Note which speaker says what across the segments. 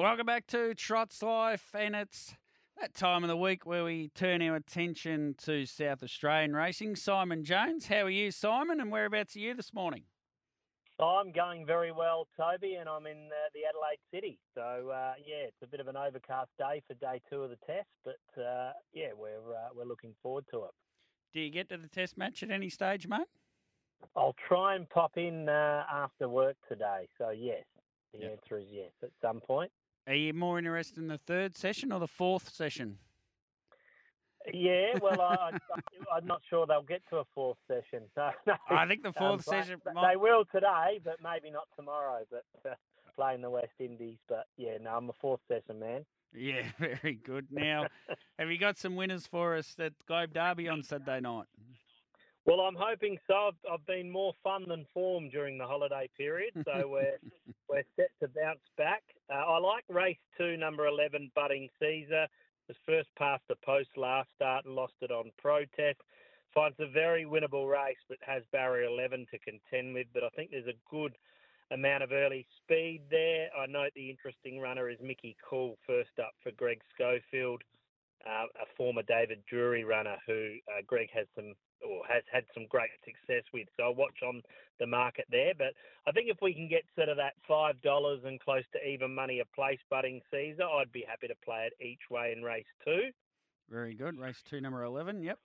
Speaker 1: Welcome back to Trots Life, and it's that time of the week where we turn our attention to South Australian racing. Simon Jones, how are you, Simon, and whereabouts are you this morning?
Speaker 2: I'm going very well, Toby, and I'm in uh, the Adelaide City. So uh, yeah, it's a bit of an overcast day for day two of the test, but uh, yeah, we're uh, we're looking forward to it.
Speaker 1: Do you get to the test match at any stage, mate?
Speaker 2: I'll try and pop in uh, after work today. So yes, the answer is yes at some point.
Speaker 1: Are you more interested in the third session or the fourth session?
Speaker 2: Yeah, well, I, I'm not sure they'll get to a fourth session. So no,
Speaker 1: I think the
Speaker 2: um,
Speaker 1: fourth
Speaker 2: but-
Speaker 1: session might-
Speaker 2: They will today, but maybe not tomorrow. But uh, playing the West Indies. But yeah, no, I'm a fourth session man.
Speaker 1: Yeah, very good. Now, have you got some winners for us at Globe Derby on Saturday night?
Speaker 2: Well, I'm hoping so. I've, I've been more fun than form during the holiday period, so we're we're set to bounce back. Uh, I like race two, number eleven, Budding Caesar. Was first past the post last start and lost it on protest. Finds a very winnable race, but has barrier eleven to contend with. But I think there's a good amount of early speed there. I note the interesting runner is Mickey Cool, first up for Greg Schofield uh, a former David Drury runner who uh, Greg has some or has had some great success with. So I'll watch on the market there. But I think if we can get sort of that five dollars and close to even money a place budding Caesar, I'd be happy to play it each way in race two.
Speaker 1: Very good. Race two, number 11. Yep.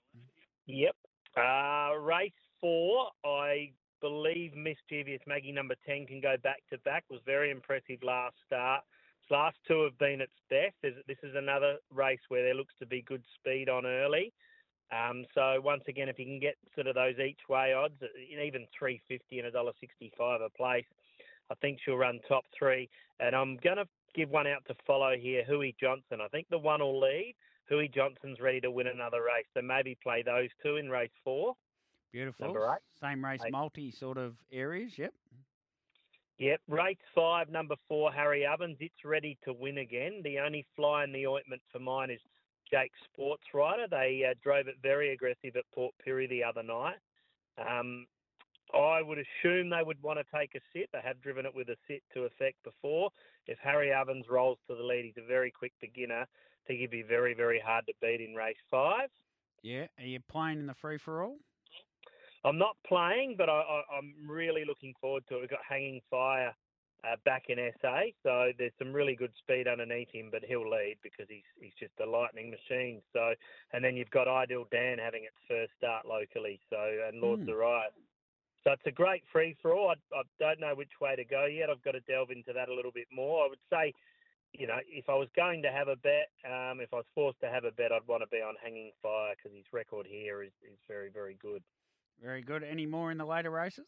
Speaker 2: Yep. Uh, race four, I believe Mischievous Maggie number 10 can go back to back. Was very impressive last start. Its last two have been its best. This is another race where there looks to be good speed on early. Um, so once again, if you can get sort of those each way odds, uh, even 350 and a dollar 65 a place, I think she'll run top three. And I'm going to give one out to follow here, Huey Johnson. I think the one will lead. Huey Johnson's ready to win another race, so maybe play those two in race four.
Speaker 1: Beautiful.
Speaker 2: Number eight.
Speaker 1: Same race,
Speaker 2: Eight.
Speaker 1: multi sort of areas. Yep.
Speaker 2: Yep, race five, number four, Harry Ovens. It's ready to win again. The only fly in the ointment for mine is Jake Sports Rider. They uh, drove it very aggressive at Port Pirie the other night. Um, I would assume they would want to take a sit. They have driven it with a sit to effect before. If Harry Ovens rolls to the lead, he's a very quick beginner. I think he'd be very, very hard to beat in race five.
Speaker 1: Yeah. Are you playing in the free for all?
Speaker 2: I'm not playing, but I, I, I'm really looking forward to it. We've got Hanging Fire uh, back in SA, so there's some really good speed underneath him, but he'll lead because he's he's just a lightning machine. So, and then you've got Ideal Dan having its first start locally, so and Lord
Speaker 1: Hmm.
Speaker 2: Zariah. So it's a great free for all. I, I don't know which way to go yet. I've got to delve into that a little bit more. I would say, you know, if I was going to have a bet, um, if I was forced to have a bet, I'd want to be on Hanging Fire because his record here is, is very, very good.
Speaker 1: Very good. Any more in the later races?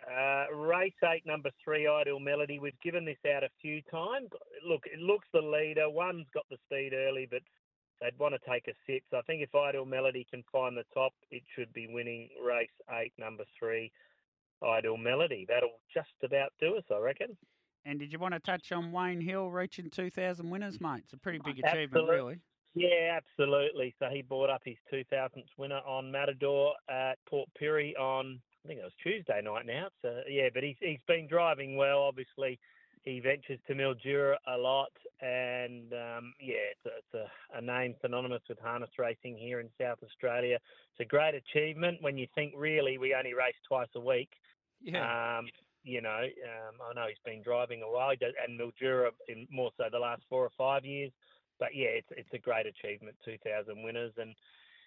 Speaker 2: Uh, race eight, number three, Ideal Melody. We've given this out a few times. Look, it looks the leader. One's got the speed early, but they'd want to take a sit. So I think if Ideal Melody can find the top, it should be winning race eight, number three, Ideal Melody. That'll just about do us, I reckon.
Speaker 1: And did you want to touch on Wayne Hill reaching 2,000 winners, mate? It's a pretty big achievement, really.
Speaker 2: Yeah, absolutely. So he bought up his 2000th winner on Matador at Port Pirie on, I think it was Tuesday night now. So yeah, but he's he's been driving well. Obviously, he ventures to Mildura a lot, and um, yeah, it's, a, it's a, a name synonymous with harness racing here in South Australia. It's a great achievement when you think really we only race twice a week.
Speaker 1: Yeah.
Speaker 2: Um, you know, um, I know he's been driving a while, he does, and Mildura in more so the last four or five years. But yeah, it's it's a great achievement, 2,000 winners, and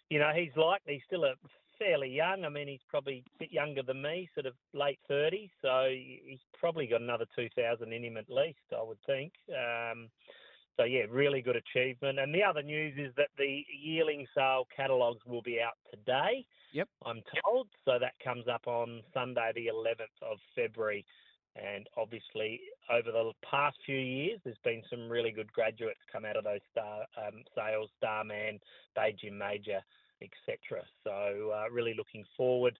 Speaker 2: you know he's likely still a fairly young. I mean, he's probably a bit younger than me, sort of late 30s, so he's probably got another 2,000 in him at least, I would think. Um, so yeah, really good achievement. And the other news is that the yearling sale catalogues will be out today.
Speaker 1: Yep.
Speaker 2: I'm told. So that comes up on Sunday, the 11th of February. And obviously, over the past few years, there's been some really good graduates come out of those star um, sales, Starman, Beijing Major, etc. So uh, really looking forward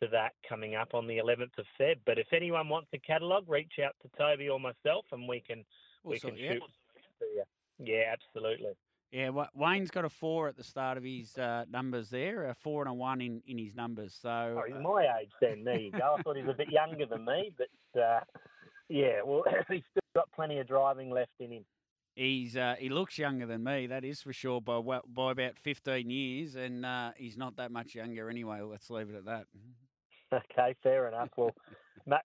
Speaker 2: to that coming up on the 11th of Feb. But if anyone wants a catalogue, reach out to Toby or myself, and we can we can
Speaker 1: sort
Speaker 2: shoot. Yeah, yeah, absolutely.
Speaker 1: Yeah, Wayne's got a four at the start of his uh, numbers there, a four and a one in, in his numbers. So
Speaker 2: Oh, he's
Speaker 1: uh,
Speaker 2: my age then. There you go. I thought he was a bit younger than me, but uh, yeah, well, he's still got plenty of driving left in him.
Speaker 1: he's uh, he looks younger than me, that is for sure, by by about fifteen years, and uh, he's not that much younger anyway. Let's leave it at that.
Speaker 2: Okay, fair enough. Well,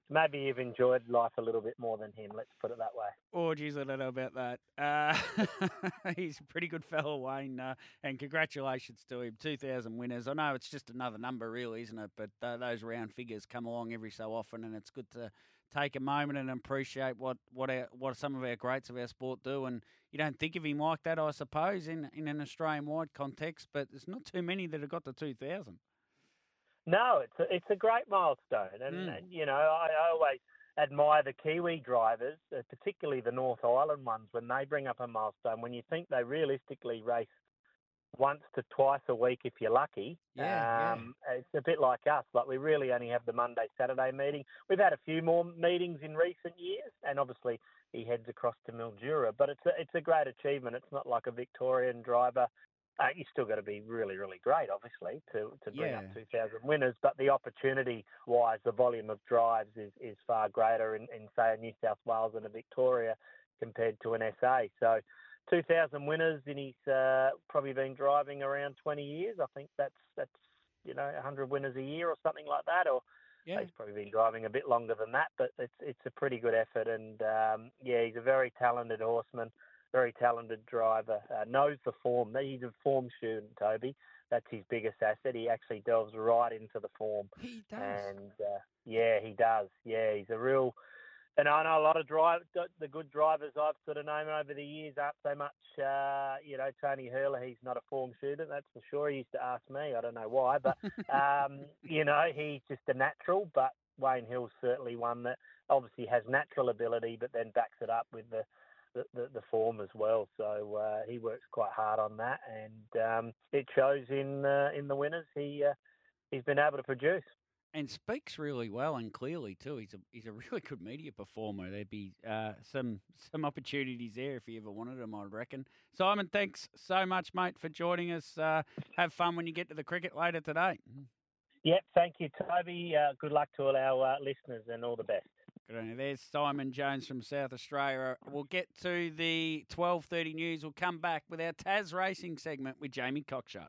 Speaker 2: maybe you've enjoyed life a little bit more than him. Let's put it that way.
Speaker 1: Oh, geez, I don't know about that. Uh, he's a pretty good fellow, Wayne, uh, and congratulations to him. 2,000 winners. I know it's just another number, really, isn't it? But uh, those round figures come along every so often, and it's good to take a moment and appreciate what what our, what some of our greats of our sport do. And you don't think of him like that, I suppose, in, in an Australian-wide context, but there's not too many that have got to 2,000.
Speaker 2: No, it's a, it's a great milestone, and,
Speaker 1: Mm.
Speaker 2: and you know I, always admire the Kiwi drivers, uh, particularly the North Island ones, when they bring up a milestone. When you think they realistically race once to twice a week if you're lucky,
Speaker 1: Yeah,
Speaker 2: um, it's a bit like us. Like we really only have the Monday Saturday meeting. We've had a few more meetings in recent years, and obviously he heads across to Mildura. But it's a it's a great achievement. It's not like a Victorian driver. Uh, you still got to be really, really great, obviously, to, to bring up 2,000 winners. But the opportunity wise, the volume of drives is, is far greater in, in, say, a New South Wales and a Victoria compared to an SA. So 2,000 winners in he's uh, probably been driving around 20 years. I think that's, that's you know, 100 winners a year or something like that. Or
Speaker 1: Yeah.
Speaker 2: he's probably been driving a bit longer than that, but it's it's a pretty good effort. And um, yeah, he's a very talented horseman, very talented driver. Uh, knows the form. He's a form student, Toby. That's his biggest asset. He actually delves right into the form.
Speaker 1: He does.
Speaker 2: And uh, yeah, he does. Yeah, he's a real. And I know a lot of drive the good drivers I've sort of known over the years aren't so much. Uh, you know, Tony Hurler, he's not a form shooter, that's for sure. He used to ask me. I don't know why, but um, you know, he's just a natural. But Wayne Hill's certainly one that obviously has natural ability, but then backs it up with the the, the, the form as well. So uh, he works quite hard on that, and um, it shows in uh, in the winners. He uh, he's been able to produce.
Speaker 1: and speaks really well and clearly too. He's a he's a really good media performer. There'd be uh, some some opportunities there if he ever wanted them, I reckon. Simon, thanks so much, mate, for joining us. Uh, have fun when you get to the cricket later today.
Speaker 2: Yep, thank you, Toby. Uh, good luck to all our uh, listeners, and all the best.
Speaker 1: Good on you. There's Simon Jones from South Australia. We'll get to the 12:30 news. We'll come back with our Taz Racing segment with Jamie Cockshut.